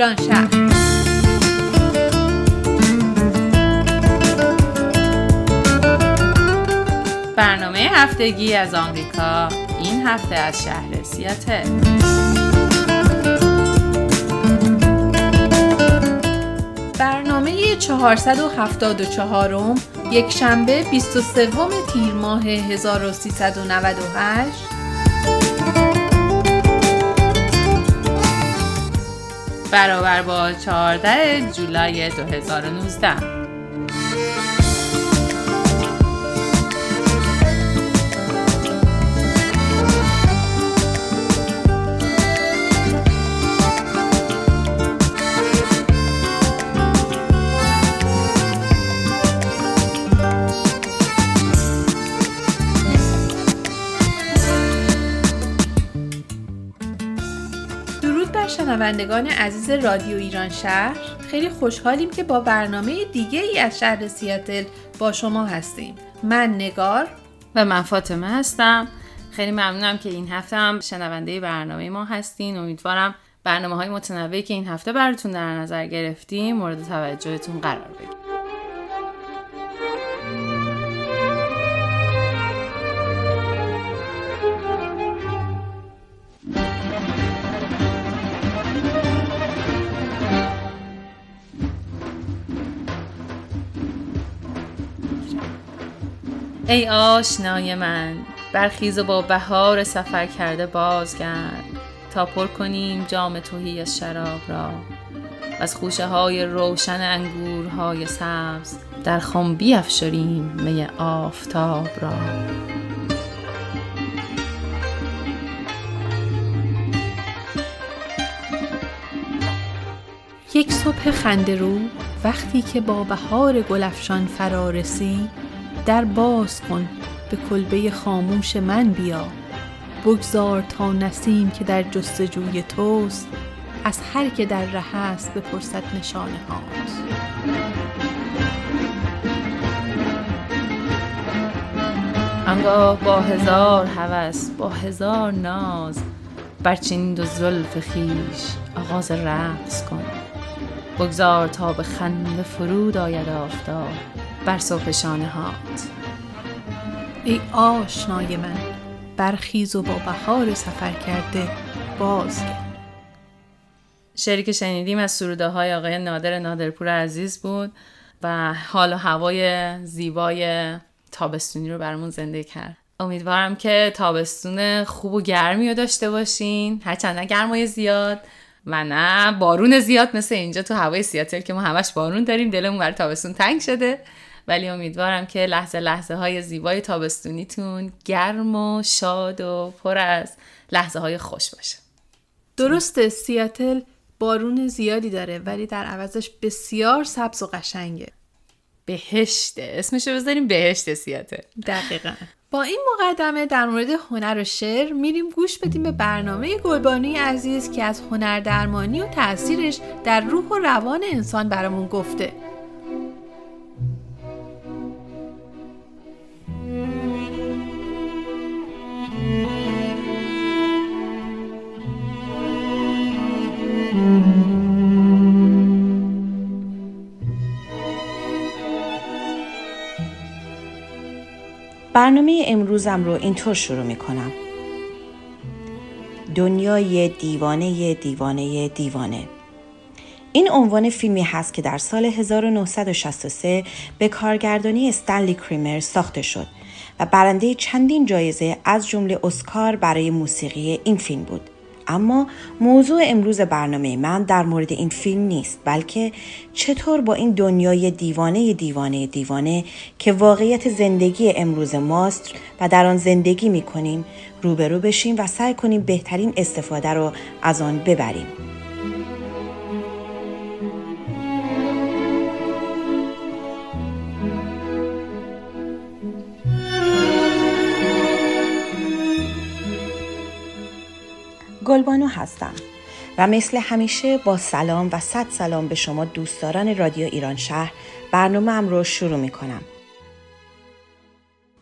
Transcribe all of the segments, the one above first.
ایران شهر. برنامه هفتگی از آمریکا این هفته از شهر سیاتل. برنامه 474 م یک شنبه 23 تیر ماه 1398 برابر با 14 جولای 2019 شنوندگان عزیز رادیو ایران شهر خیلی خوشحالیم که با برنامه دیگه ای از شهر سیاتل با شما هستیم. من نگار. و من فاطمه هستم. خیلی ممنونم که این هفته هم شنونده برنامه ما هستین. امیدوارم برنامه های متنوعی که این هفته براتون در نظر گرفتیم مورد توجهتون قرار بگیریم ای آشنای من برخیز و با بهار سفر کرده بازگرد تا پر کنیم جام توهی از شراب را. و از خوشه های روشن انگورهای سبز در خم بیافشاریم می آفتاب را. یک صبح خنده رو وقتی که با بهار گلفشان فرارسی در باز کن به کلبه خاموش من بیا. بگذار تا نسیم که در جستجوی توست از هر که در ره است بپرسد نشانه هات آنگاه با هزار هوس با هزار ناز برچین دو زلف خیش آغاز رقص کن. بگذار تا به خنده فرود آید آفتاب. بر صبح شانه هات. ای آشنای من برخیز و با بهار سفر کرده بازگرد. شعری که شنیدیم از سروده های آقای نادر نادرپور عزیز بود و حال و هوای زیبای تابستونی رو برامون زنده کرد. امیدوارم که تابستون خوب و گرمی رو داشته باشین. هرچند نه گرمای زیاد و نه بارون زیاد مثل اینجا تو هوای سیاتل که ما همش بارون داریم. دلمون برای تابستون تنگ شده. ولی امیدوارم که لحظه لحظه های زیبای تابستونیتون گرم و شاد و پر از لحظه های خوش باشه. درسته سیاتل بارون زیادی داره ولی در عوضش بسیار سبز و قشنگه. بهشته اسمشو بذاریم بهشت سیاتل. دقیقا. با این مقدمه در مورد هنر و شعر میریم گوش بدیم به برنامه گلبانی عزیز که از هنر درمانی و تاثیرش در روح و روان انسان برامون گفته. برنامه امروزم رو اینطور شروع می کنم. دنیای دیوانه دیوانه دیوانه این عنوان فیلمی هست که در سال 1963 به کارگردانی استنلی کریمر ساخته شد و برنده چندین جایزه از جمله اسکار برای موسیقی این فیلم بود. اما موضوع امروز برنامه من در مورد این فیلم نیست بلکه چطور با این دنیای دیوانه دیوانه دیوانه که واقعیت زندگی امروز ماست و در آن زندگی می کنیم روبرو بشیم و سعی کنیم بهترین استفاده رو از آن ببریم. گلبانو هستم و مثل همیشه با سلام و صد سلام به شما دوستداران رادیو ایران شهر برنامه ام رو شروع می کنم.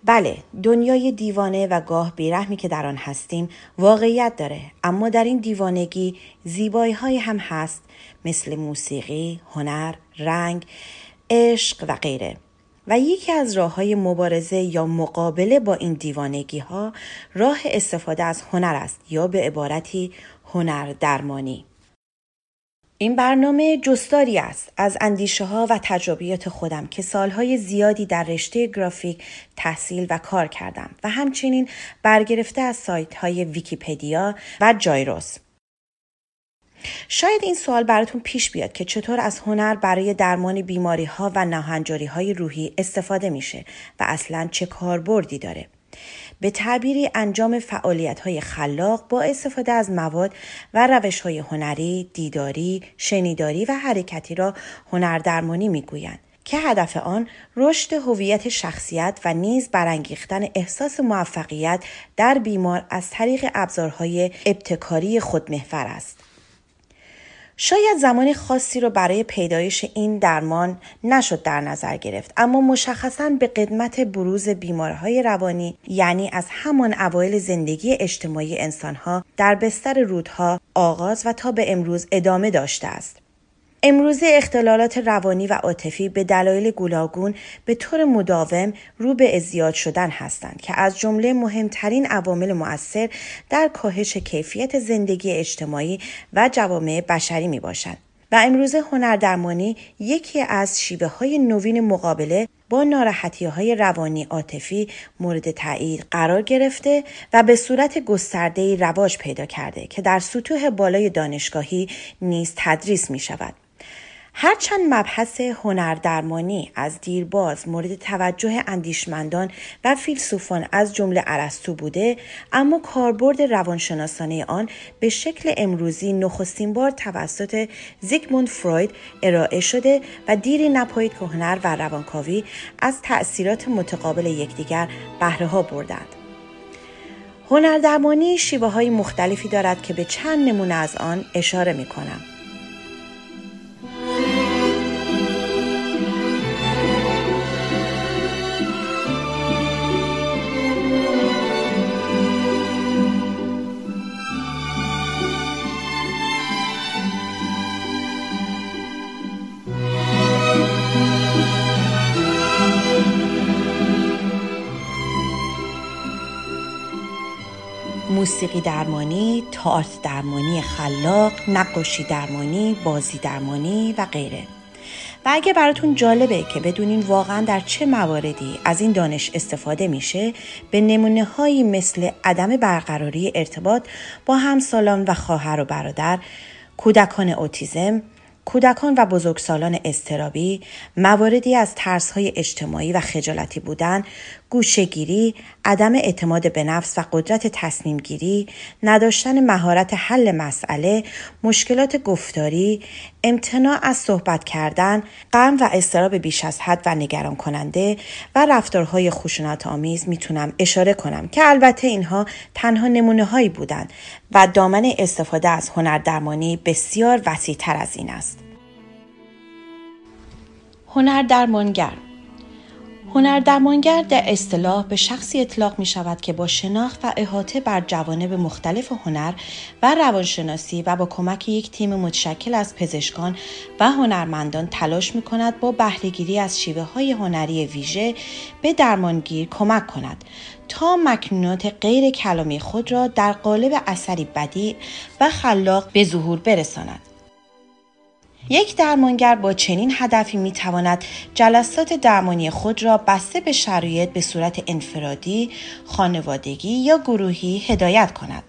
بله دنیای دیوانه و گاه بیرحمی که در آن هستیم واقعیت داره اما در این دیوانگی زیبایی های هم هست مثل موسیقی، هنر، رنگ، عشق و غیره و یکی از راه های مبارزه یا مقابله با این دیوانگی ها راه استفاده از هنر است یا به عبارتی هنر درمانی. این برنامه جستاری است از اندیشه ها و تجربیات خودم که سالهای زیادی در رشته گرافیک تحصیل و کار کردم و همچنین برگرفته از سایت های ویکیپدیا و جایروس. شاید این سوال براتون پیش بیاد که چطور از هنر برای درمان بیماری ها و ناهنجاری های روحی استفاده میشه و اصلا چه کاربردی داره. به تعبیری انجام فعالیت های خلاق با استفاده از مواد و روش های هنری، دیداری، شنیداری و حرکتی را هنردرمانی می‌گویند. که هدف آن رشد هویت شخصیت و نیز برانگیختن احساس موفقیت در بیمار از طریق ابزارهای ابتکاری خودمحور است. شاید زمان خاصی رو برای پیدایش این درمان نشد در نظر گرفت اما مشخصا به قدمت بروز بیمارهای روانی یعنی از همان اوایل زندگی اجتماعی انسانها در بستر رودها آغاز و تا به امروز ادامه داشته است. امروزه اختلالات روانی و عاطفی به دلایل گوناگون به طور مداوم رو به ازدیاد شدن هستند که از جمله مهمترین عوامل مؤثر در کاهش کیفیت زندگی اجتماعی و جوامع بشری می باشند. و امروزه هنردرمانی یکی از شیوه های نوین مقابله با ناراحتی های روانی عاطفی مورد تایید قرار گرفته و به صورت گسترده رواج پیدا کرده که در سطوح بالای دانشگاهی نیز تدریس می شود. هرچند مبحث هنردرمانی از دیرباز مورد توجه اندیشمندان و فیلسوفان از جمله ارسطو بوده اما کاربرد روانشناسانه آن به شکل امروزی نخستین بار توسط زیگموند فروید ارائه شده و دیری نپایید که هنر و روانکاوی از تأثیرات متقابل یکدیگر بهره ها بردند هنردرمانی شیوه های مختلفی دارد که به چند نمونه از آن اشاره می کنم. موسیقی درمانی، تارت درمانی خلاق، نقاشی درمانی، بازی درمانی و غیره. و اگه براتون جالبه که بدونین واقعا در چه مواردی از این دانش استفاده میشه به نمونه هایی مثل عدم برقراری ارتباط با همسالان و خواهر و برادر کودکان اوتیزم کودکان و بزرگسالان استرابی، مواردی از های اجتماعی و خجالتی بودن، گوشگیری، عدم اعتماد به نفس و قدرت تصمیم گیری، نداشتن مهارت حل مسئله، مشکلات گفتاری، امتناع از صحبت کردن، غم و استراب بیش از حد و نگران کننده و رفتارهای خشونت آمیز می‌تونم اشاره کنم که البته اینها تنها نمونه هایی بودند و دامن استفاده از هنر درمانی بسیار وسیع تر از این است. هنر درمانگر هنر درمانگر در اصطلاح به شخصی اطلاق می شود که با شناخت و احاطه بر جوانب مختلف هنر و روانشناسی و با کمک یک تیم متشکل از پزشکان و هنرمندان تلاش می کند با بهرهگیری از شیوه های هنری ویژه به درمانگیر کمک کند تا مکنونات غیر کلامی خود را در قالب اثری بدی و خلاق به ظهور برساند. یک درمانگر با چنین هدفی می تواند جلسات درمانی خود را بسته به شرایط به صورت انفرادی، خانوادگی یا گروهی هدایت کند.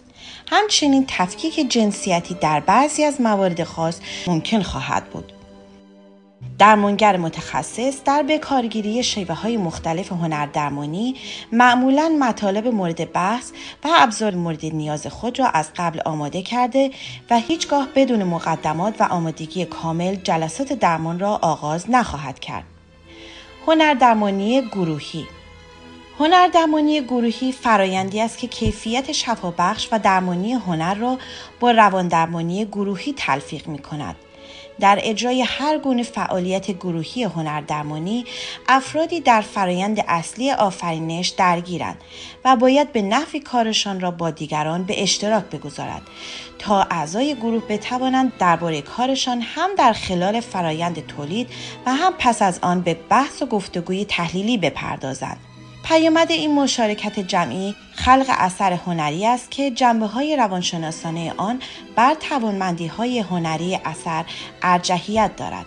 همچنین تفکیک جنسیتی در بعضی از موارد خاص ممکن خواهد بود. درمانگر متخصص در بکارگیری شیوه های مختلف هنردرمانی معمولا مطالب مورد بحث و ابزار مورد نیاز خود را از قبل آماده کرده و هیچگاه بدون مقدمات و آمادگی کامل جلسات درمان را آغاز نخواهد کرد. هنردرمانی گروهی هنردرمانی گروهی فرایندی است که کیفیت شفابخش و درمانی هنر را با رواندرمانی گروهی تلفیق می کند. در اجرای هر گونه فعالیت گروهی هنردرمانی افرادی در فرایند اصلی آفرینش درگیرند و باید به نفی کارشان را با دیگران به اشتراک بگذارد تا اعضای گروه بتوانند درباره کارشان هم در خلال فرایند تولید و هم پس از آن به بحث و گفتگوی تحلیلی بپردازند. پیامد این مشارکت جمعی خلق اثر هنری است که جنبه های روانشناسانه آن بر توانمندی های هنری اثر ارجحیت دارد.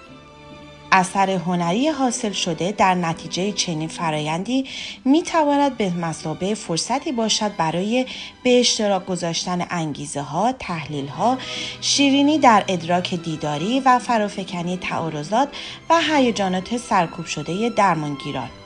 اثر هنری حاصل شده در نتیجه چنین فرایندی می تواند به مسابه فرصتی باشد برای به اشتراک گذاشتن انگیزه ها، تحلیل ها، شیرینی در ادراک دیداری و فرافکنی تعارضات و هیجانات سرکوب شده درمانگیران.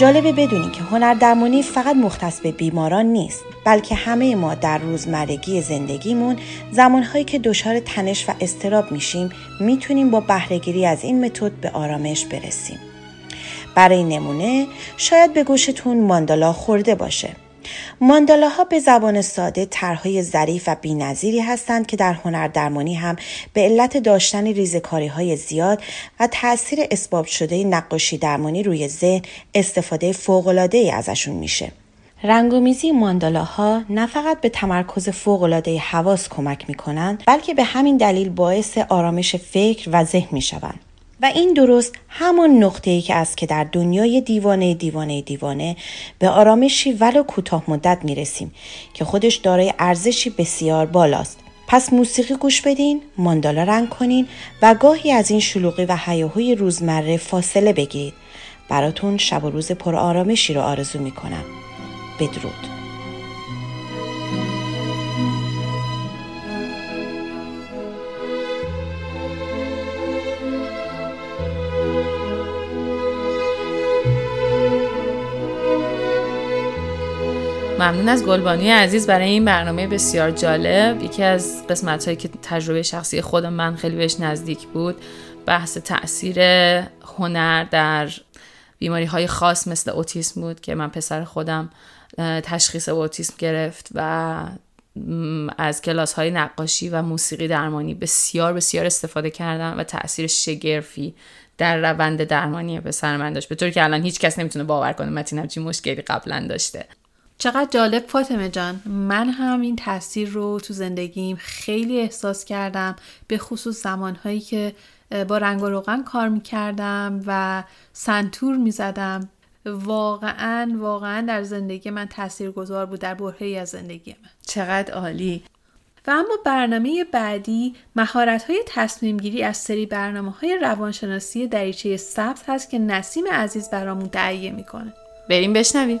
جالبه بدونی که هنر درمانی فقط مختص به بیماران نیست بلکه همه ما در روزمرگی زندگیمون زمانهایی که دچار تنش و استراب میشیم می‌تونیم با بهرهگیری از این متد به آرامش برسیم. برای نمونه شاید به گوشتون ماندالا خورده باشه. ماندالاها به زبان ساده طرحهای ظریف و بینظیری هستند که در هنر درمانی هم به علت داشتن ریزکاری های زیاد و تاثیر اسباب شده نقاشی درمانی روی ذهن استفاده فوقالعاده ای ازشون میشه. رنگومیزی ماندالاها نه فقط به تمرکز فوقالعاده حواس کمک می‌کنند بلکه به همین دلیل باعث آرامش فکر و ذهن می‌شوند. و این درست همان نقطه ای که است که در دنیای دیوانه دیوانه دیوانه به آرامشی ولو کوتاه مدت می رسیم که خودش دارای ارزشی بسیار بالاست. پس موسیقی گوش بدین، ماندالا رنگ کنین و گاهی از این شلوغی و هیاهوی روزمره فاصله بگیرید. براتون شب و روز پر آرامشی رو آرزو می کنم. بدرود. ممنون از گلبانی عزیز. برای این برنامه بسیار جالب یکی از قسمت هایی که تجربه شخصی خود من خیلی بهش نزدیک بود بحث تاثیر هنر در بیماری های خاص مثل اوتیسم بود که من پسر خودم تشخیص اوتیسم گرفت و از کلاس های نقاشی و موسیقی درمانی بسیار بسیار استفاده کردم و تاثیر شگرفی در روند درمانی پسر من داشت. به طور که الان هیچ کس نمی‌تونه باور کنه متین همچین مشکلی قبلا داشته. چقدر جالب فاطمه جان. من هم این تاثیر رو تو زندگیم خیلی احساس کردم به خصوص زمانهایی که با رنگ و روغن کار می‌کردم و سنتور می‌زدم. واقعا واقعا در زندگی من تأثیر گذار بود در برهی از زندگی من. چقدر عالی. و اما برنامه بعدی مهارت های تصمیم گیری از سری برنامه های روانشناسی دریچه سبز هست که نسیم عزیز برامون تهیه می‌کنه. بریم بشنویم.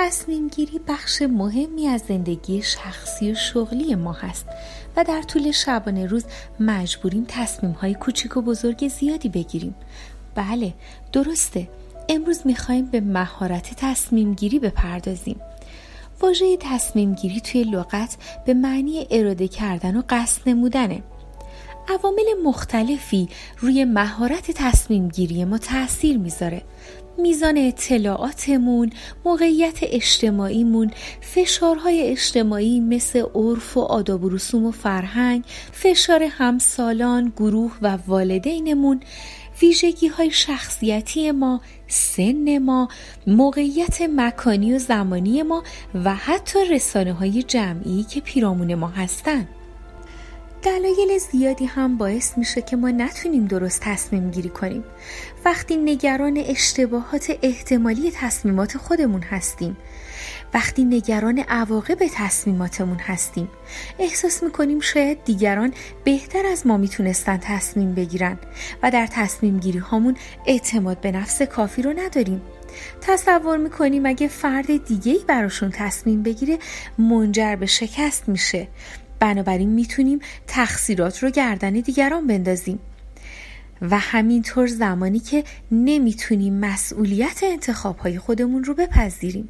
تصمیم گیری بخش مهمی از زندگی شخصی و شغلی ما هست و در طول شبانه روز مجبوریم تصمیم های کوچیک و بزرگ زیادی بگیریم. بله درسته. امروز می‌خوایم به مهارت تصمیم گیری بپردازیم. واژه تصمیم گیری توی لغت به معنی اراده کردن و قصد نمودنه. عوامل مختلفی روی مهارت تصمیم گیری ما تاثیر می‌ذاره میزان اطلاعاتمون، موقعیت اجتماعیمون، فشارهای اجتماعی مثل عرف و آداب و رسوم و فرهنگ، فشار همسالان، گروه و والدینمون، ویژگی های شخصیتی ما، سن ما، موقعیت مکانی و زمانی ما و حتی رسانه های جمعی که پیرامون ما هستند. دلایل زیادی هم باعث میشه که ما نتونیم درست تصمیم گیری کنیم. وقتی نگران اشتباهات احتمالی تصمیمات خودمون هستیم وقتی نگران عواقب تصمیماتمون هستیم احساس می‌کنیم شاید دیگران بهتر از ما می‌تونستن تصمیم بگیرن و در تصمیم گیری هامون اعتماد به نفس کافی رو نداریم. تصور می‌کنیم اگه فرد دیگه ای براشون تصمیم بگیره منجر به شکست میشه. بنابراین می‌تونیم تقصیرات رو گردن دیگران بندازیم. و همینطور زمانی که نمی‌تونیم مسئولیت انتخاب های خودمون رو بپذیریم.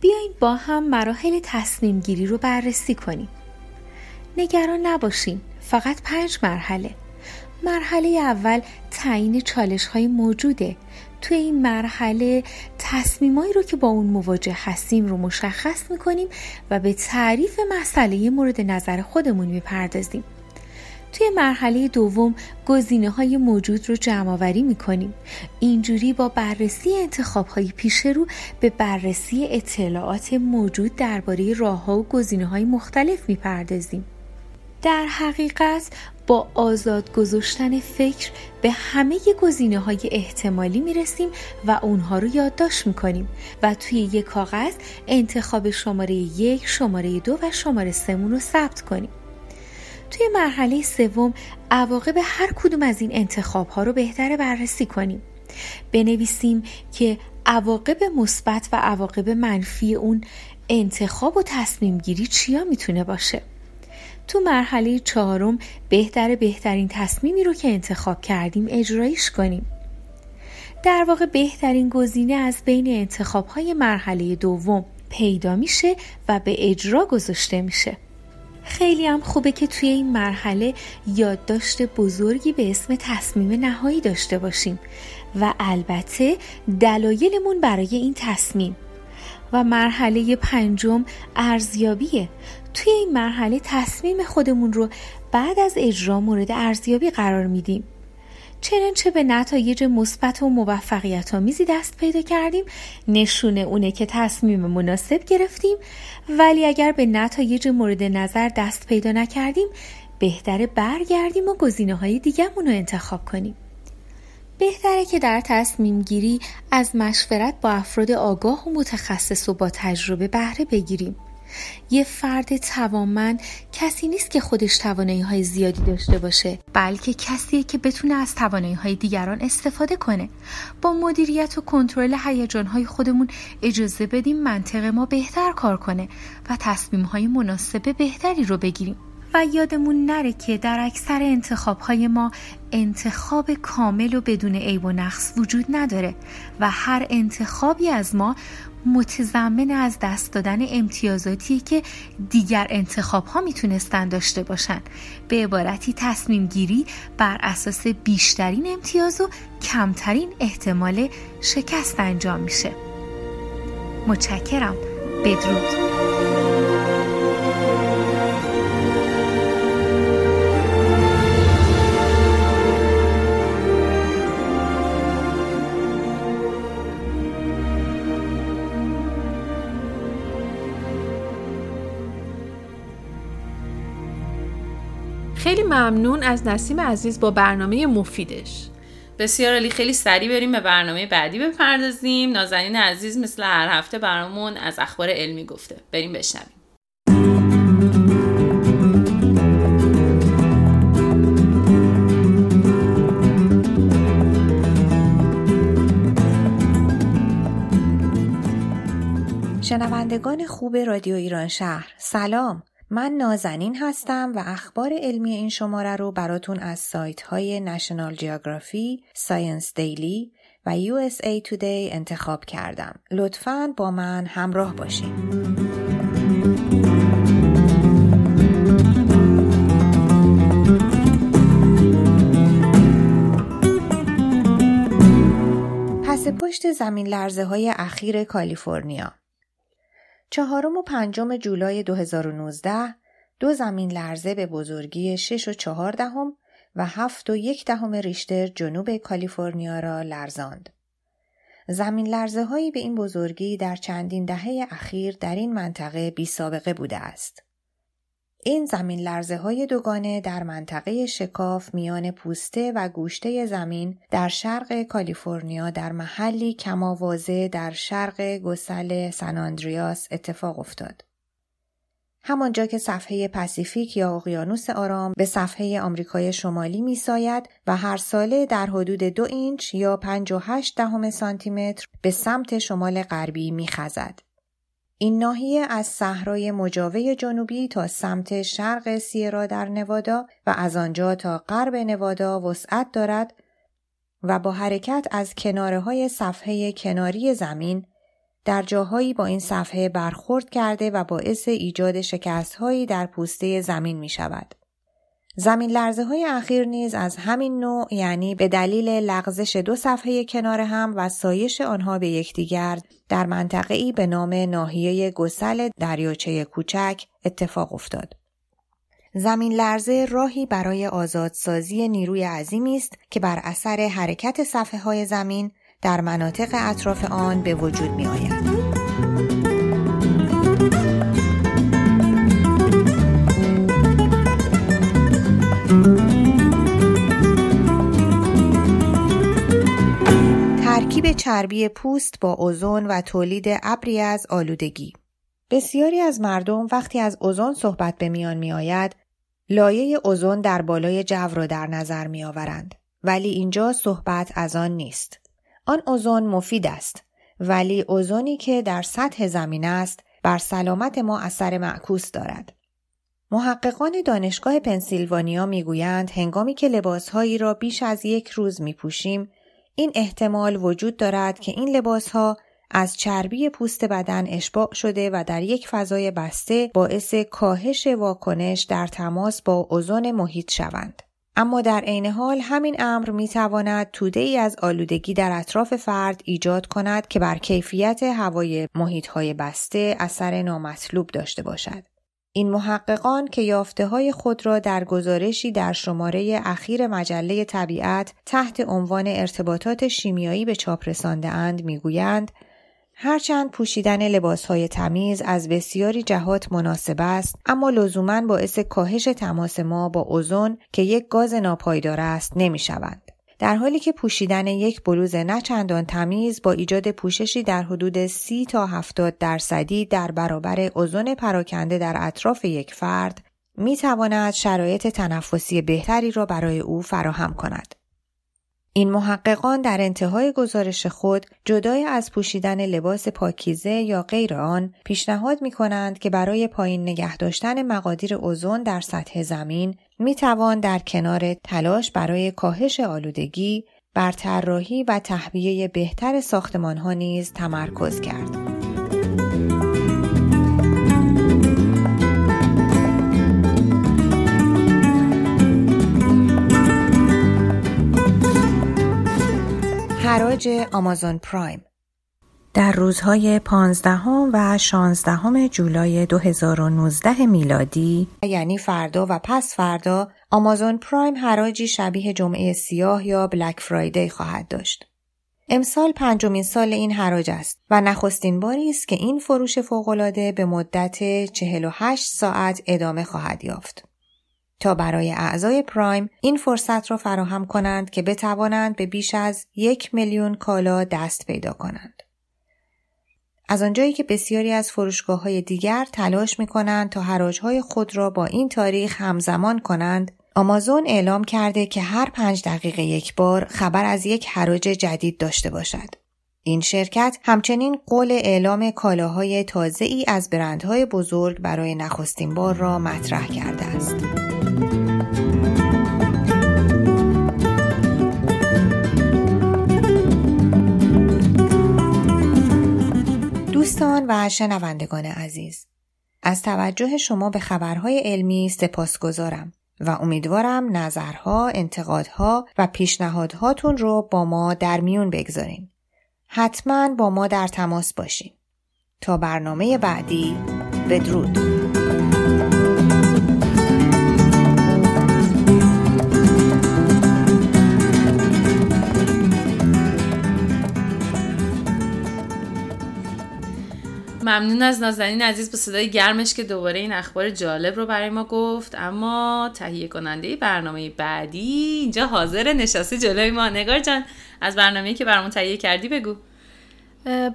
بیاین با هم مراحل تصمیم گیری رو بررسی کنیم. نگران نباشین فقط پنج مرحله. مرحله اول تعیین چالش های موجوده. توی این مرحله تصمیمایی رو که با اون مواجه هستیم رو مشخص می‌کنیم و به تعریف مسئله مورد نظر خودمون می‌پردازیم توی مرحله دوم گزینه های موجود رو جمع آوری می کنیم. اینجوری با بررسی انتخاب های پیش رو به بررسی اطلاعات موجود درباره راه ها و گزینه های مختلف می پردازیم. در حقیقت با آزاد گذاشتن فکر به همه گزینه های احتمالی می رسیم و اونها رو یادداشت می کنیم و توی یک کاغذ انتخاب شماره یک، شماره دو و شماره سمون رو ثبت کنیم. توی مرحله سوم عواقب هر کدوم از این انتخاب ها رو بهتر بررسی کنیم. بنویسیم که عواقب مثبت و عواقب منفی اون انتخاب و تصمیم گیری چیا می‌تونه باشه. تو مرحله چهارم بهتر بهترین تصمیمی رو که انتخاب کردیم اجرایش کنیم. در واقع بهترین گزینه از بین انتخاب های مرحله دوم پیدا میشه و به اجرا گذاشته میشه. خیلی هم خوبه که توی این مرحله یادداشت بزرگی به اسم تصمیم نهایی داشته باشیم و البته دلایلمون برای این تصمیم و مرحله پنجم ارزیابیه. توی این مرحله تصمیم خودمون رو بعد از اجرا مورد ارزیابی قرار میدیم. چنانچه به نتایج مثبت و موفقیت آمیزی دست پیدا کردیم نشونه اونه که تصمیم مناسب گرفتیم ولی اگر به نتایج مورد نظر دست پیدا نکردیم بهتره برگردیم و گزینه های دیگهمون رو انتخاب کنیم. بهتره که در تصمیم گیری از مشورت با افراد آگاه و متخصص و با تجربه بهره بگیریم. یه فرد توانمند کسی نیست که خودش توانایی های زیادی داشته باشه بلکه کسیه که بتونه از توانایی های دیگران استفاده کنه. با مدیریت و کنترل هیجان های خودمون اجازه بدیم منطق ما بهتر کار کنه و تصمیم های مناسب بهتری رو بگیریم. و یادمون نره که در اکثر انتخاب های ما انتخاب کامل و بدون عیب و نقص وجود نداره و هر انتخابی از ما متضمن از دست دادن امتیازاتی که دیگر انتخاب ها می‌تونستن داشته باشن. به عبارتی تصمیم گیری بر اساس بیشترین امتیاز و کمترین احتمال شکست انجام میشه. متشکرم. بدرود. خیلی ممنون از نسیم عزیز با برنامه مفیدش. بسیار علی خیلی سریع بریم به برنامه بعدی بپردازیم. نازنین عزیز مثل هر هفته برامون از اخبار علمی گفته. بریم بشنویم. شنوندگان خوب رادیو ایران شهر سلام. من نازنین هستم و اخبار علمی این شماره رو براتون از سایت های نشنال جیوگرافی، ساینس دیلی و USA Today انتخاب کردم. لطفاً با من همراه باشین. پس پشت زمین لرزه های اخیر کالیفرنیا چهارم و پنجم جولای 2019 دو زمین لرزه به بزرگی 6 و 4 دهم و 7 و یک دهم ریشتر جنوب کالیفرنیا را لرزاند. زمین لرزه هایی به این بزرگی در چندین دهه اخیر در این منطقه بی سابقه بوده است. این زمین لرزه های دوگانه در منطقه شکاف میان پوسته و گوشته زمین در شرق کالیفرنیا در محلی کماوازه در شرق گسل سن آندریاس اتفاق افتاد. همانجا که صفحه پاسیفیک یا اقیانوس آرام به صفحه آمریکای شمالی میساید و هر ساله در حدود دو اینچ یا 58 دهم سانتی متر به سمت شمال غربی میخزد. این ناحیه از صحرای مجاوه جنوبی تا سمت شرق سیرا در نوادا و از آنجا تا غرب نوادا وسعت دارد و با حرکت از کناره های صفحه کناری زمین در جاهایی با این صفحه برخورد کرده و باعث ایجاد شکستهایی در پوسته زمین می شود. زمین لرزه های اخیر نیز از همین نوع یعنی به دلیل لغزش دو صفحه کنار هم و سایش آنها به یکدیگر در منطقه ای به نام ناحیه گسل دریاچه کوچک اتفاق افتاد. زمین لرزه راهی برای آزادسازی نیروی عظیمی است که بر اثر حرکت صفحه های زمین در مناطق اطراف آن به وجود می آید. ترکیب چربی پوست با اوزون و تولید ابری از آلودگی. بسیاری از مردم وقتی از اوزون صحبت به میان می آید لایه اوزون در بالای جو را در نظر می آورند ولی اینجا صحبت از آن نیست. آن اوزون مفید است ولی اوزونی که در سطح زمین است بر سلامت ما اثر معکوس دارد. محققان دانشگاه پنسیلوانیا می‌گویند هنگامی که لباسهایی را بیش از یک روز می پوشیم این احتمال وجود دارد که این لباس ها از چربی پوست بدن اشباع شده و در یک فضای بسته باعث کاهش واکنش در تماس با اوزون محیط شوند. اما در عین حال همین امر می تواند توده ای از آلودگی در اطراف فرد ایجاد کند که بر کیفیت هوای محیط های بسته اثر نامطلوب داشته باشد. این محققان که یافته های خود را در گزارشی در شماره اخیر مجله طبیعت تحت عنوان ارتباطات شیمیایی به چاپ رسانده اند می‌گویند هرچند پوشیدن لباس های تمیز از بسیاری جهات مناسب است اما لزوما باعث کاهش تماس ما با اوزون که یک گاز ناپایدار است نمی شوند. در حالی که پوشیدن یک بلوز نه چندان تمیز با ایجاد پوششی در حدود 30 تا 70 درصدی در برابر اوزون پراکنده در اطراف یک فرد می تواند شرایط تنفسی بهتری را برای او فراهم کند. این محققان در انتهای گزارش خود جدای از پوشیدن لباس پاکیزه یا غیر آن پیشنهاد می کنند که برای پایین نگه داشتن مقادیر اوزون در سطح زمین می توان در کنار تلاش برای کاهش آلودگی بر طراحی و تهویه بهتر ساختمان ها نیز تمرکز کرد. حراج آمازون پرایم در روزهای 15 و 16 جولای 2019 میلادی یعنی فردا و پس فردا آمازون پرایم حراجی شبیه جمعه سیاه یا بلک فرایدی خواهد داشت. امسال پنجمین سال این حراج است و نخستین باری است که این فروش فوقالعاده به مدت 48 ساعت ادامه خواهد یافت. تا برای اعضای پرایم این فرصت را فراهم کنند که بتوانند به بیش از یک میلیون کالا دست پیدا کنند. از آنجایی که بسیاری از فروشگاه های دیگر تلاش می کنند تا حراج های خود را با این تاریخ همزمان کنند، آمازون اعلام کرده که هر پنج دقیقه یک بار خبر از یک حراج جدید داشته باشد. این شرکت همچنین قول اعلام کالاهای تازه ای از برندهای بزرگ برای نخستین بار را مطرح کرده است. دوستان و شنوندگان عزیز از توجه شما به خبرهای علمی سپاس گذارم و امیدوارم نظرها، انتقادها و پیشنهادهاتون رو با ما در میون بگذارین. حتما با ما در تماس باشین. تا برنامه بعدی بدرود. ممنون از نازنین عزیز به صدای گرمش که دوباره این اخبار جالب رو برای ما گفت. اما تهیه کننده برنامه بعدی اینجا حاضر نشسته جلوی ما. نگار جان از برنامه که برامون تهیه کردی بگو.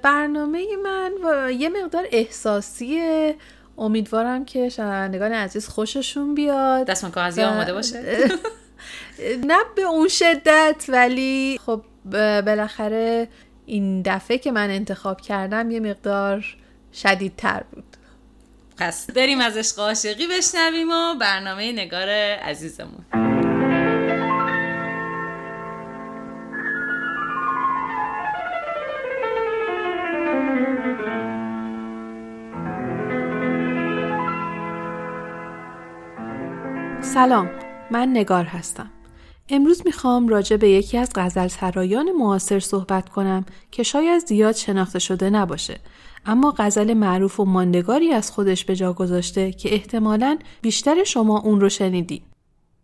برنامه من یه مقدار احساسیه امیدوارم که شنوندگان عزیز خوششون بیاد. دستمان کاغذی آماده باشه. نه به اون شدت ولی خب بالاخره این دفعه که من انتخاب کردم یه مقدار شدیدتر بود. پس بریم از عشق عاشقی بشنویم و برنامه نگار عزیزمون. سلام من نگار هستم. امروز می‌خوام راجع به یکی از غزل سرایان معاصر صحبت کنم که شاید زیاد شناخته شده نباشه. اما غزل معروف و ماندگاری از خودش به جا گذاشته که احتمالا بیشتر شما اون رو شنیدی.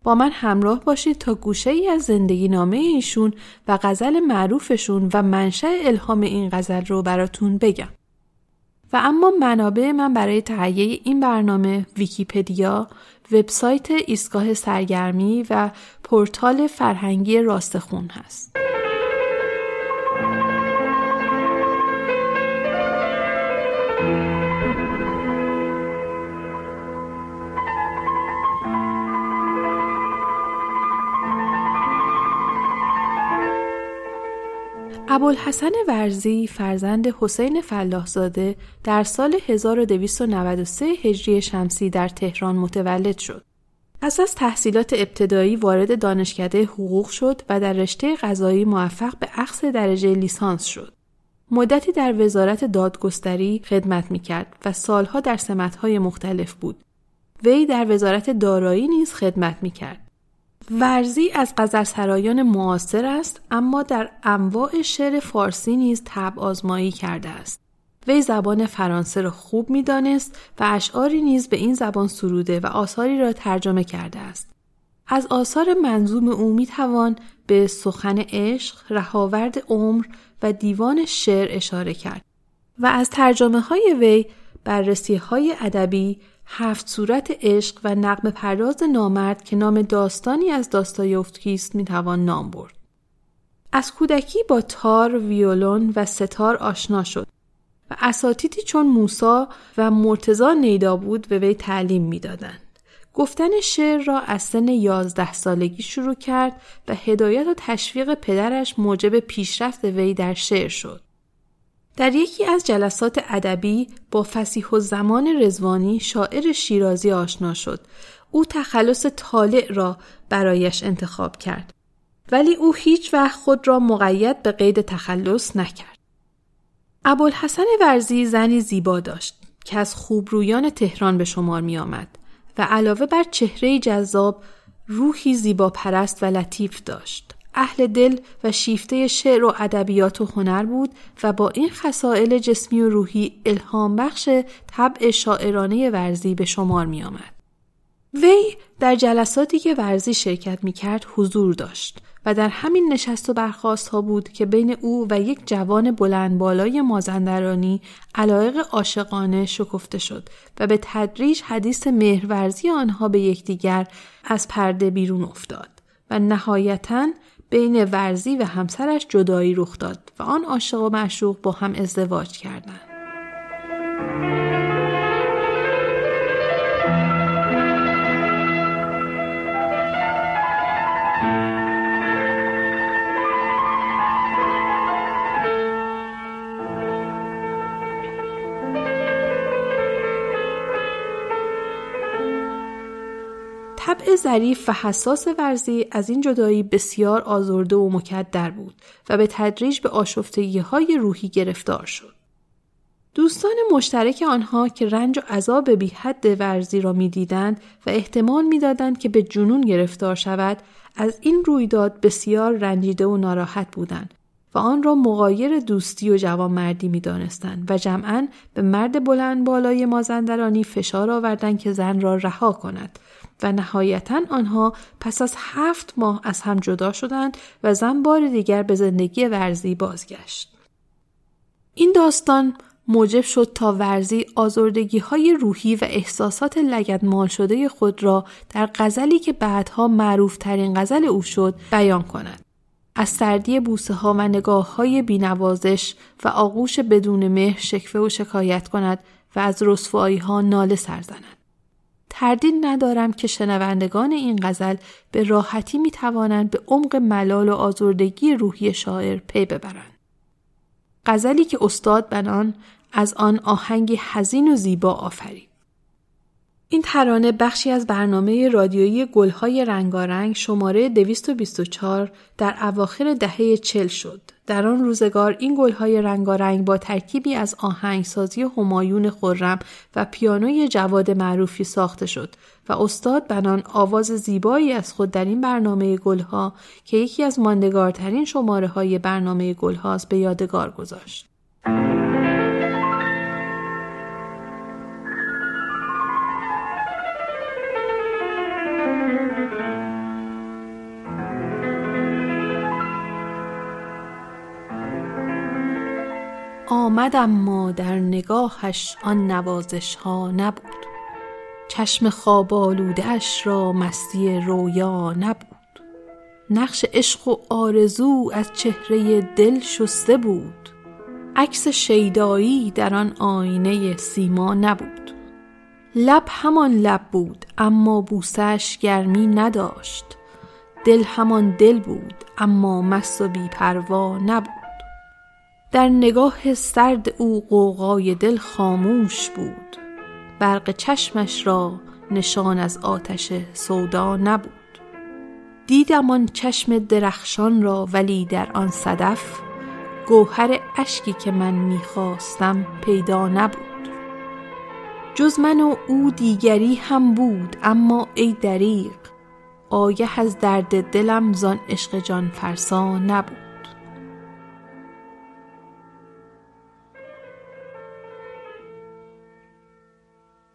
با من همراه باشید تا گوشه ای از زندگی نامه ایشون و غزل معروفشون و منشأ الهام این غزل رو براتون بگم. و اما منابع من برای تهیه این برنامه ویکیپدیا، وبسایت ایستگاه سرگرمی و پورتال فرهنگی راستخون هست. ابوالحسن ورزی فرزند حسین فلاحزاده در سال 1293 هجری شمسی در تهران متولد شد. پس از تحصیلات ابتدایی وارد دانشکده حقوق شد و در رشته قضایی موفق به اخذ درجه لیسانس شد. مدتی در وزارت دادگستری خدمت می کرد و سالها در سمتهای مختلف بود. وی در وزارت دارایی نیز خدمت می کرد. ورزی از سرایان معاصر است اما در انواع شعر فارسی نیز تب آزمایی کرده است. وی زبان فرانسه را خوب می‌دانست و اشعاری نیز به این زبان سروده و آثاری را ترجمه کرده است. از آثار منظوم او می توان به سخن عشق، رهاورد عمر و دیوان شعر اشاره کرد و از ترجمه های وی بررسی های ادبی هفت صورت عشق و نقم پرداز نامرد که نام داستانی از داستایوفسکی است می‌توان نام برد. از کودکی با تار، ویولون و ستار آشنا شد و اساتیدی چون موسا و مرتزا نیدا بود به وی تعلیم می‌دادند. گفتن شعر را از سن یازده سالگی شروع کرد و هدایت و تشویق پدرش موجب پیشرفت وی در شعر شد. در یکی از جلسات ادبی با فسیح و زمان رزوانی شاعر شیرازی آشنا شد. او تخلص طالع را برایش انتخاب کرد. ولی او هیچ وقت خود را مقید به قید تخلص نکرد. ابوالحسن ورزی زنی زیبا داشت که از خوبرویان تهران به شمار می آمد و علاوه بر چهره جذاب روحی زیبا پرست و لطیف داشت. اهل دل و شیفته شعر و ادبیات و هنر بود و با این خصائل جسمی و روحی الهام بخش طبع شاعرانه ورزی به شمار می آمد. وی در جلساتی که ورزی شرکت می کرد حضور داشت و در همین نشست و برخواست ها بود که بین او و یک جوان بلند بالای مازندرانی علایق عاشقانه شکفته شد و به تدریج حدیث مهرورزی آنها به یکدیگر از پرده بیرون افتاد و نهایتا بین ورزی و همسرش جدایی رخ داد و آن عاشق و معشوق با هم ازدواج کردند. ظریف و حساس ورزی از این جدایی بسیار آزرده و مکدر بود و به تدریج به آشفتگی های روحی گرفتار شد. دوستان مشترک آنها که رنج و عذاب بی حد ورزی را می‌دیدند و احتمال می‌دادند که به جنون گرفتار شود از این رویداد بسیار رنجیده و ناراحت بودند و آن را مقایر دوستی و جوانمردی می دانستند و جمعا به مرد بلند بالای مازندرانی فشار آوردند که زن را رها کند و نهایتا آنها پس از هفت ماه از هم جدا شدند و زن بار دیگر به زندگی ورزی بازگشت. این داستان موجب شد تا ورزی آزردگی های روحی و احساسات لگدمال شده خود را در غزلی که بعدها معروف ترین غزل او شد بیان کند. از سردی بوسه ها و نگاه های بینوازش و آغوش بدون مهر شکفه و شکایت کند و از رسوایی ها ناله سرزند. تردید ندارم که شنوندگان این غزل به راحتی می توانند به عمق ملال و آزردگی روحی شاعر پی ببرند. غزلی که استاد بنان از آن آهنگی حزین و زیبا آفرید. این ترانه بخشی از برنامه رادیویی گلهای رنگارنگ شماره 224 در اواخر دهه چل شد. در آن روزگار این گلهای رنگارنگ با ترکیبی از آهنگسازی همایون خرم و پیانوی جواد معروفی ساخته شد و استاد بنان آواز زیبایی از خود در این برنامه گلها که یکی از ماندگارترین شماره های برنامه گلهاست به یادگار گذاشت. آمدم ما در نگاهش آن نوازش ها نبود. چشم خواب اش را مستی رویا نبود. نقش عشق و آرزو از چهره دل شسته بود. عکس شیدایی در آن آینه سیما نبود. لب همان لب بود اما بوسش گرمی نداشت. دل همان دل بود اما مست و بیپروا نبود. در نگاه سرد او قوقای دل خاموش بود. برق چشمش را نشان از آتش سودا نبود. دیدم آن چشم درخشان را ولی در آن صدف گوهر اشکی که من می‌خواستم پیدا نبود. جز من و او دیگری هم بود اما ای دریق آگه از درد دلم زان عشق جان فرسا نبود.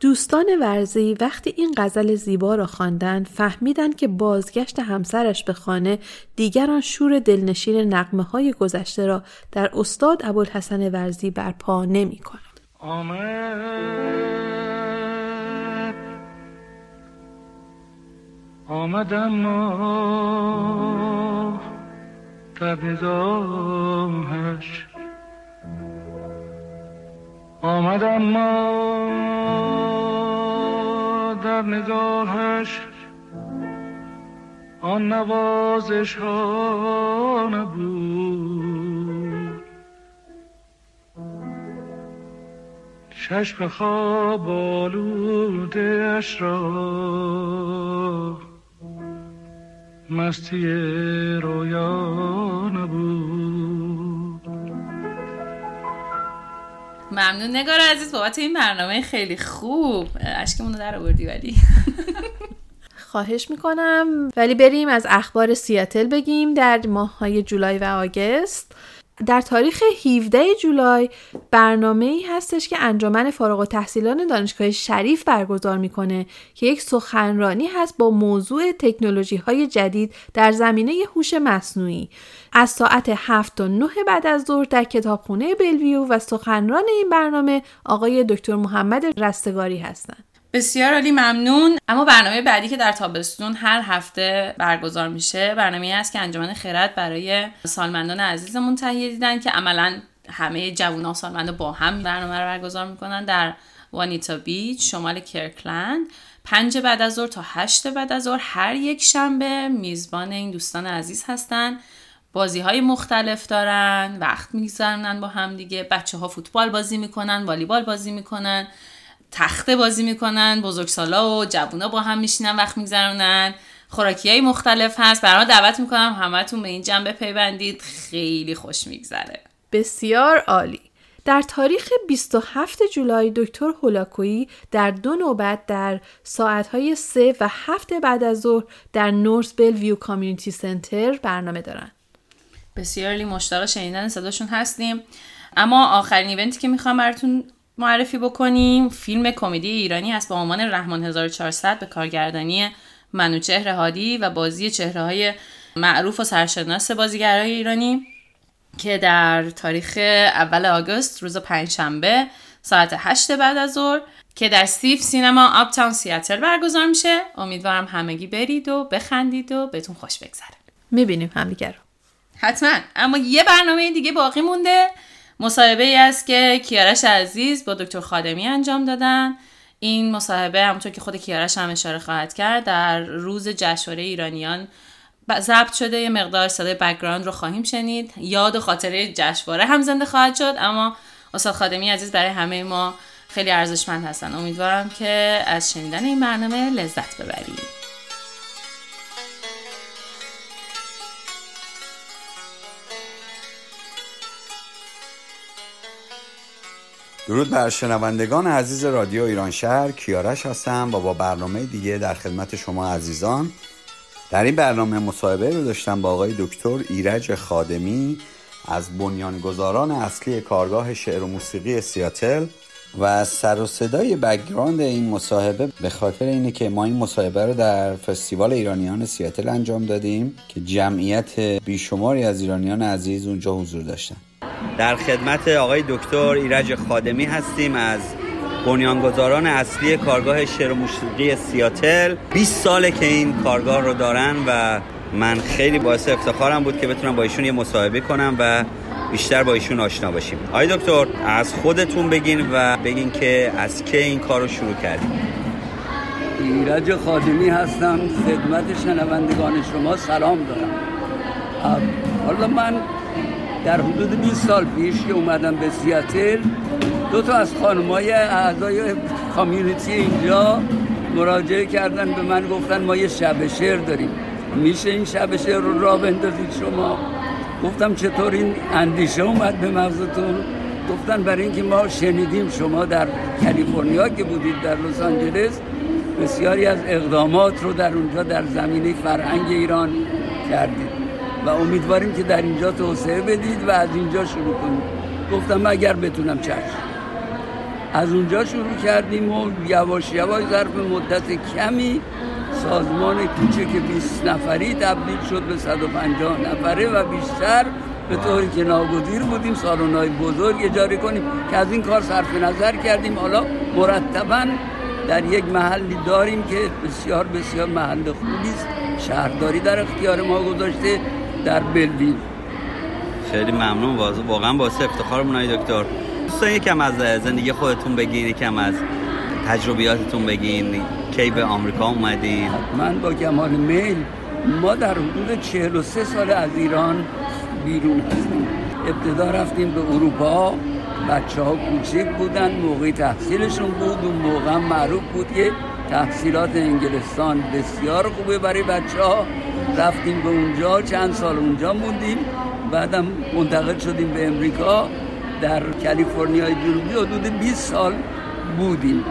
دوستان ورزی وقتی این غزل زیبا را خواندند فهمیدند که بازگشت همسرش به خانه دیگر شور دلنشین نقمه های گذشته را در استاد ابوالحسن ورزی برپا نمی کند. آمد آمدم ما آمدم ما در نگاهش. آن نوازش ها نبود چشم خواب آلوده اش را مستی رویا نبود. ممنون. نگار عزیز بابت این برنامه خیلی خوب. اشکمون رو در آوردی ولی. خواهش می‌کنم. ولی بریم از اخبار سیاتل بگیم. در ماه های جولای و آگست در تاریخ 17 جولای برنامه ای هستش که انجمن فارغ و تحصیلان دانشگاه شریف برگزار می‌کنه که یک سخنرانی هست با موضوع تکنولوژی های جدید در زمینه هوش مصنوعی از ساعت 7 تا 9 بعد از ظهر در کتابخونه بلویو و سخنران این برنامه آقای دکتر محمد رستگاری هستند. بسیار عالی ممنون. اما برنامه بعدی که در تابستون هر هفته برگزار میشه برنامه است که انجمن خرد برای سالمندان عزیزمون تهیه دیدن که عملا همه جوونا سالمندا با هم برنامه رو برگزار می‌کنن در وانیتا بیچ شمال کرکلند. پنج بعد از ظهر تا هشت بعد از ظهر هر یک شنبه میزبان این دوستان عزیز هستن. بازی های مختلف دارن وقت میگذرونن با هم دیگه. بچه ها فوتبال بازی می‌کنن والیبال بازی می‌کنن. تخته بازی می‌کنن بزرگسالا و جوونا با هم میشینن وقت میگذرونن. خوراکی های مختلف هست. برای دعوت می‌کنم همتون به این جنبه پیوندید. خیلی خوش میگذره. بسیار عالی. در تاریخ 27 جولای دکتر هولاکویی در دو نوبت در ساعتهای 3 و 7 بعد از ظهر در نورس بل ویو کامیونیتی سنتر برنامه دارن. بسیار مشتاق شنیدن صداشون هستیم. اما آخرین ایونتی که می‌خوام براتون معرفی بکنیم. فیلم کمدی ایرانی است با عنوان رحمان 1400 به کارگردانی منوچهر هادی و بازی چهره های معروف و سرشناس بازیگرای ایرانی که در تاریخ اول آگوست روز پنجشنبه ساعت هشت بعد از ظهر که در SIFF Cinema Uptown سیاتل برگزار میشه. امیدوارم همگی برید و بخندید و بهتون خوش بگذره. می‌بینیم همدیگر رو. حتما. اما یه برنامه دیگه باقی مونده. مصاحبه ای است که کیارش عزیز با دکتر خادمی انجام دادن. این مصاحبه همونطور که خود کیارش هم اشاره خواهد کرد در روز جشنواره ایرانیان ضبط شده. یه مقدار صدای background رو خواهیم شنید. یاد و خاطره جشنواره هم زنده خواهد شد. اما استاد خادمی عزیز برای همه ما خیلی ارزشمند هستن. امیدوارم که از شنیدن این برنامه لذت ببرید. درود بر شنوندگان عزیز رادیو ایران شهر کیارش هستم و با برنامه دیگه در خدمت شما عزیزان. در این برنامه مصاحبه رو داشتم با آقای دکتر ایرج خادمی از بنیانگذاران اصلی کارگاه شعر و موسیقی سیاتل و سر و صدای بگراند این مصاحبه به خاطر اینه که ما این مصاحبه رو در فستیوال ایرانیان سیاتل انجام دادیم که جمعیت بیشماری از ایرانیان عزیز اونجا حضور داشتن. در خدمت آقای دکتر ایرج خادمی هستیم از بنیانگذاران اصلی کارگاه شعر و موسیقی سیاتل. 20 ساله که این کارگاه رو دارن و من خیلی باعث افتخارم بود که بتونم با ایشون یه مصاحبه کنم و بیشتر با ایشون آشنا باشیم. آقای دکتر از خودتون بگین و بگین که از که این کار رو شروع کردیم ایرج خادمی هستم خدمت شنوندگان شما سلام دارم. حالا من در حدود 20 سال پیش که اومدم به سیاتل دو تا از خانمای اعضای کامیونیتی اینجا مراجعه کردن به من گفتن ما یه شب شعر داریم. میشه این شب شعر رو را بندازید شما؟ گفتم چطور این اندیشه اومد به مغزتون؟ گفتن برای اینکه ما شنیدیم شما در کالیفرنیا که بودید در لس آنجلس بسیاری از اقدامات رو در اونجا در زمینه فرهنگ ایران کردید. و امیدواریم که در اینجا توسعه بدید و از اینجا شروع کنید. گفتم اگر بتونم چشم. از اونجا شروع کردیم و یواش یواش ظرف مدت کمی سازمان کوچک 20 نفری تبدیل شد به 150 نفره و بیشتر به طوری که ناگزیر بودیم سالن‌های بزرگ اجاره کنیم که از این کار صرف نظر کردیم. حالا مرتبا در یک محلی داریم که بسیار بسیار محل خوبی است. شهرداری در اختیار ما گذاشته. در بلویل خیلی ممنون. واقعا باعث افتخارمون های دکتر. دوستان یکم از زندگی خودتون بگین یکم از تجربیاتتون بگین. کی به آمریکا اومدین؟ من با کمال میل ما در حدود 43 سال از ایران بیرون هستیم. ابتدا رفتیم به اروپا. بچه ها کوچک بودن موقع تحصیلشون بود اون موقع معروف بود که تحصیلات انگلستان بسیار خوبه برای بچه ها رفتیم به اونجا چند سال اونجا موندیم. بعدم منتقل شدیم به امریکا. در کالیفرنیای جنوبی حدود 20 سال بودیم.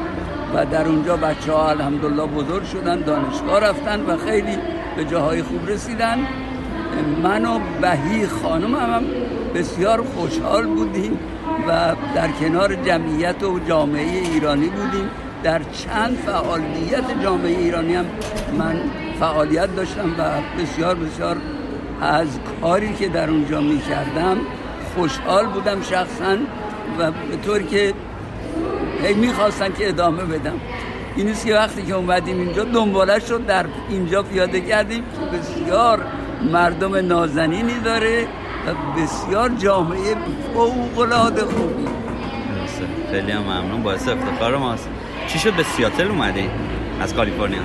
و در اونجا بچه ها الحمدلله بزرگ شدن دانشگاه رفتن و خیلی به جاهای خوب رسیدن. من و بهی خانم هم بسیار خوشحال بودیم و در کنار جمعیت و جامعه ایرانی بودیم. در چند فعالیت جامعه ایرانی هم من فعالیت داشتم و بسیار بسیار از کاری که در اونجا می کردم خوشحال بودم شخصا و به طوری که هی می‌خواستن که ادامه بدم. این است که وقتی که اومدیم اینجا دنباله شد در اینجا پیاده کردیم. که بسیار مردم نازنینی داره و بسیار جامعه فوقلاده خوبی. خیلی ممنون. باعث افتخار ماست. چی شد به سیاتل اومدی؟ از کالیفرنیا.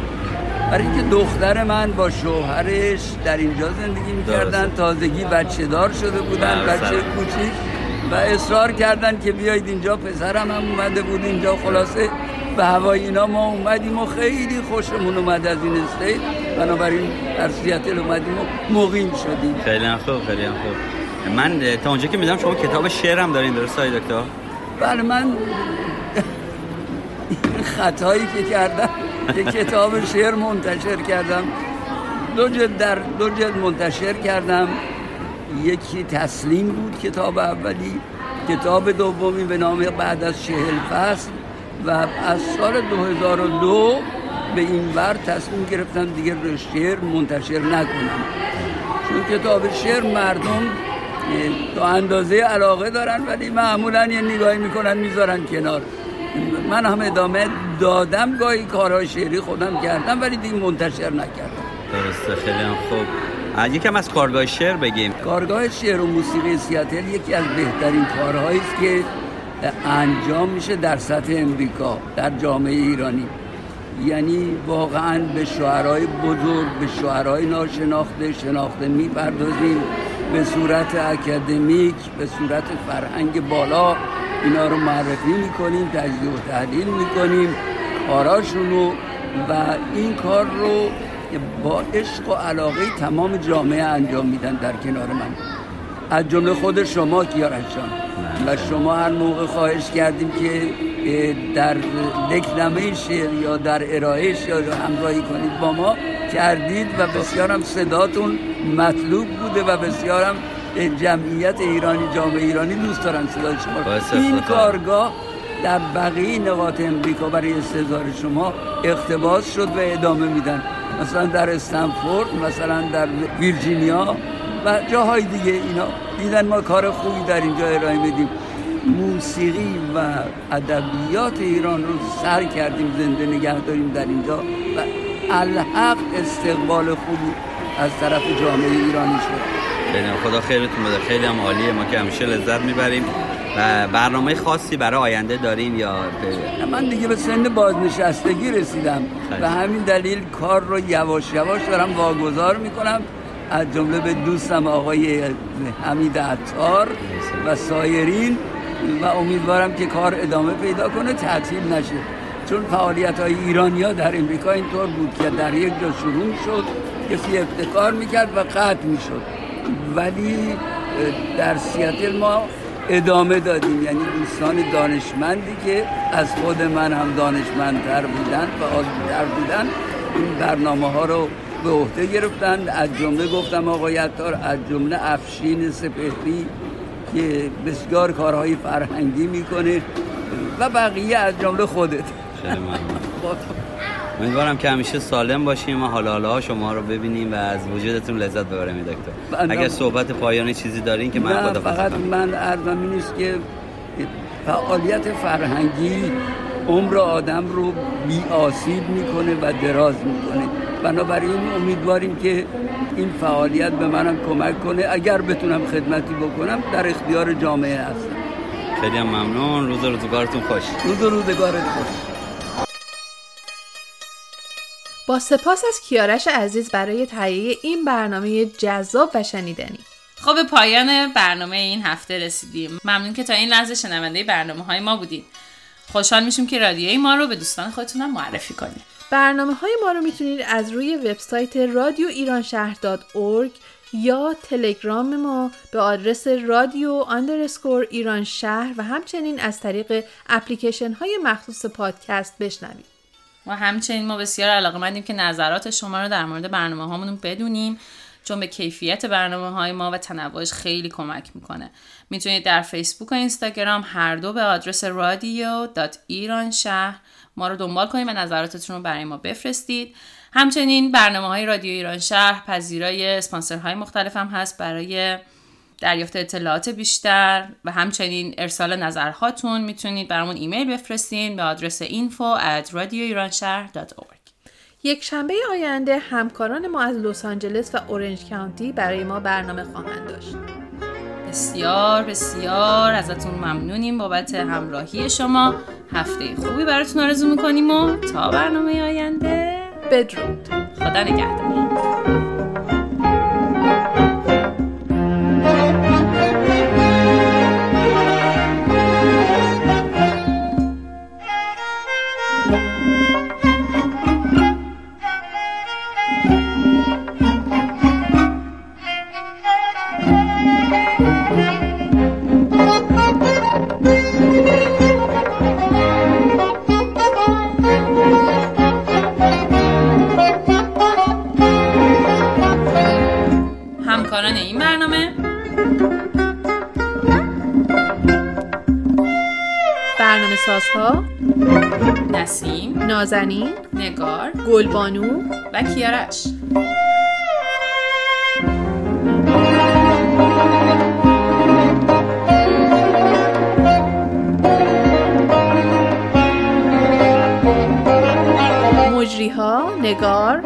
برای اینکه دختر من با شوهرش در اینجا زندگی می‌کردن تازگی بچه دار شده بودن بچه کوچیک و اصرار کردن که بیایید اینجا پسرم هم اومده بود اینجا خلاصه به هوای اینا ما اومدیم و خیلی خوشمون اومد از این استیت. بنابراین در سیاتل اومدیم و مقیم شدیم. خیلی خوب خیلی خوب. من تا اونجا که میدم شما کتاب شعر هم دارین درست های دکتر؟ بله من خطایی که کردم که کتاب شعر منتشر کردم. دو جلد در دو جلد منتشر کردم. یکی تسلیم بود کتاب اولی کتاب دومی به نام بعد از چهل فصل و از سال 2002 به این بر تصمیم گرفتم دیگه شعر منتشر نکنم. چون کتاب شعر مردم تا اندازه علاقه دارن ولی معمولا یه نگاهی می‌کنن می‌ذارن کنار. من هم ادامه دادم گاهی کارهای شعری خودم کردم ولی دیگه منتشر نکردم. درسته خیلی هم خوب. یکم از کارگاه شعر بگیم. کارگاه شعر و موسیقی سیاتل یکی از بهترین کارهایی است که انجام میشه در سطح امریکا در جامعه ایرانی. یعنی واقعا به شعرهای بزرگ به شعرهای ناشناخته شناخته می‌پردازیم. به صورت اکادمیک به صورت فرهنگ بالا. اینا رو معرفی می‌کنیم تجزیه و تحلیل می‌کنیم کاراشون رو و این کار رو با عشق و علاقه تمام جامعه انجام میدن در کنار من. از جمله خود شما کیارشان و شما هر موقع خواهش کردیم که در دکلمه شعر یا در ارائه شعر همراهی کنید با ما. کردید و بسیار هم صداتون مطلوب بوده و بسیار هم جمعیت ایرانی جامعه ایرانی دوست دارن صدای شما. این کارگاه در بقیه نقاط امریکا برای استعدار شما اقتباس شد و ادامه میدن. مثلا در استنفورد مثلا در ویرجینیا و جاهای دیگه اینا. دیدن ما کار خوبی در اینجا ارائه میدیم. موسیقی و ادبیات ایران رو سر کردیم زنده نگه داریم در اینجا و الحق استقبال خوبی از طرف جامعه ایرانی شد. خیلی خدا خیرتون بده. خیلی هم عالیه. ما که همیشه لذت می‌بریم و برنامه خاصی برای آینده دارین یا من دیگه به سن بازنشستگی رسیدم و همین دلیل کار رو یواش یواش دارم واگذار می‌کنم. از جمله به دوستم آقای حمید عطار و سایرین و امیدوارم که کار ادامه پیدا کنه تعطیل نشه. چون فعالیت های ایرانیا در امریکا اینطور بود که در یک جا شروع شد کسی افتکار می‌کرد و قطع می‌شد. ولی در سیاتل ما ادامه دادیم. یعنی دوستان دانشمندی که از خود من هم دانشمندتر بودن و آزودتر بودن این برنامه ها رو به عهده گرفتن. از جمله گفتم آقای عطار از جمله افشین سپهری که بسیار کارهای فرهنگی می‌کنه و بقیه از جمله خودت. خیلی امیدوارم که همیشه سالم باشیم و حالا حالا شما رو ببینیم و از وجودتون لذت ببریم دکتر. اگر صحبت پایانی چیزی دارین که من خدا فقط من ارزم نیست که فعالیت فرهنگی عمر آدم رو بی آسیب می‌کنه و دراز می‌کنه. بنابراین امیدواریم که این فعالیت به منم کمک کنه. اگر بتونم خدمتی بکنم در اختیار جامعه هستم. خیلی ممنون. روز روزگارتون خوش. روز روزگارت خوش. با سپاس از کیارش عزیز برای تهیه این برنامه جذاب و شنیدنی. خب به پایان برنامه این هفته رسیدیم. ممنون که تا این لحظه شنونده برنامه های ما بودید. خوشحال میشیم که رادیوی ما رو به دوستان خودتون معرفی کنید. برنامه های ما رو می‌تونید از روی وبسایت رادیو ایران شهر یا تلگرام ما به آدرس رادیو اندرسکور ایران شهر و همچنین از طریق اپلیکیشن های مخصوص پادکست بشنوید. و همچنین ما بسیار علاقه مندیم که نظرات شما رو در مورد برنامه هامون بدونیم چون به کیفیت برنامه های ما و تنوعش خیلی کمک می‌کنه. می‌تونید در فیسبوک و اینستاگرام هر دو به آدرس رادیو ایران شهر ما رو دنبال کنید و نظراتتون رو برای ما بفرستید. همچنین برنامه های رادیو ایران شهر پذیرای اسپانسرهای مختلف هم هست برای دریافت اطلاعات بیشتر و همچنین ارسال نظرهاتون می‌تونید برامون ایمیل بفرستین به آدرس info at یک شنبه آینده همکاران ما از لس آنجلس و اورنج کانتی برای ما برنامه خواهند داشت. بسیار بسیار ازتون ممنونیم بابت همراهی شما. هفته خوبی براتون آرزو می‌کنیم و تا برنامه آینده. بدرود. خدا نگهدار. نسیم نازنین نگار گلبانو و کیارش. مجریها نگار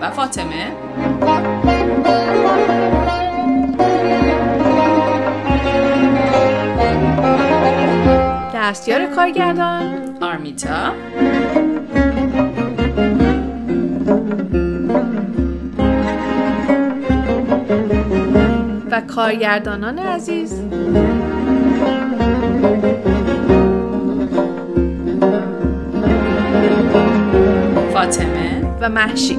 و فاطمه. دستیار کارگردان آرمیتا. کارگردانان عزیز. فاطمه و محشی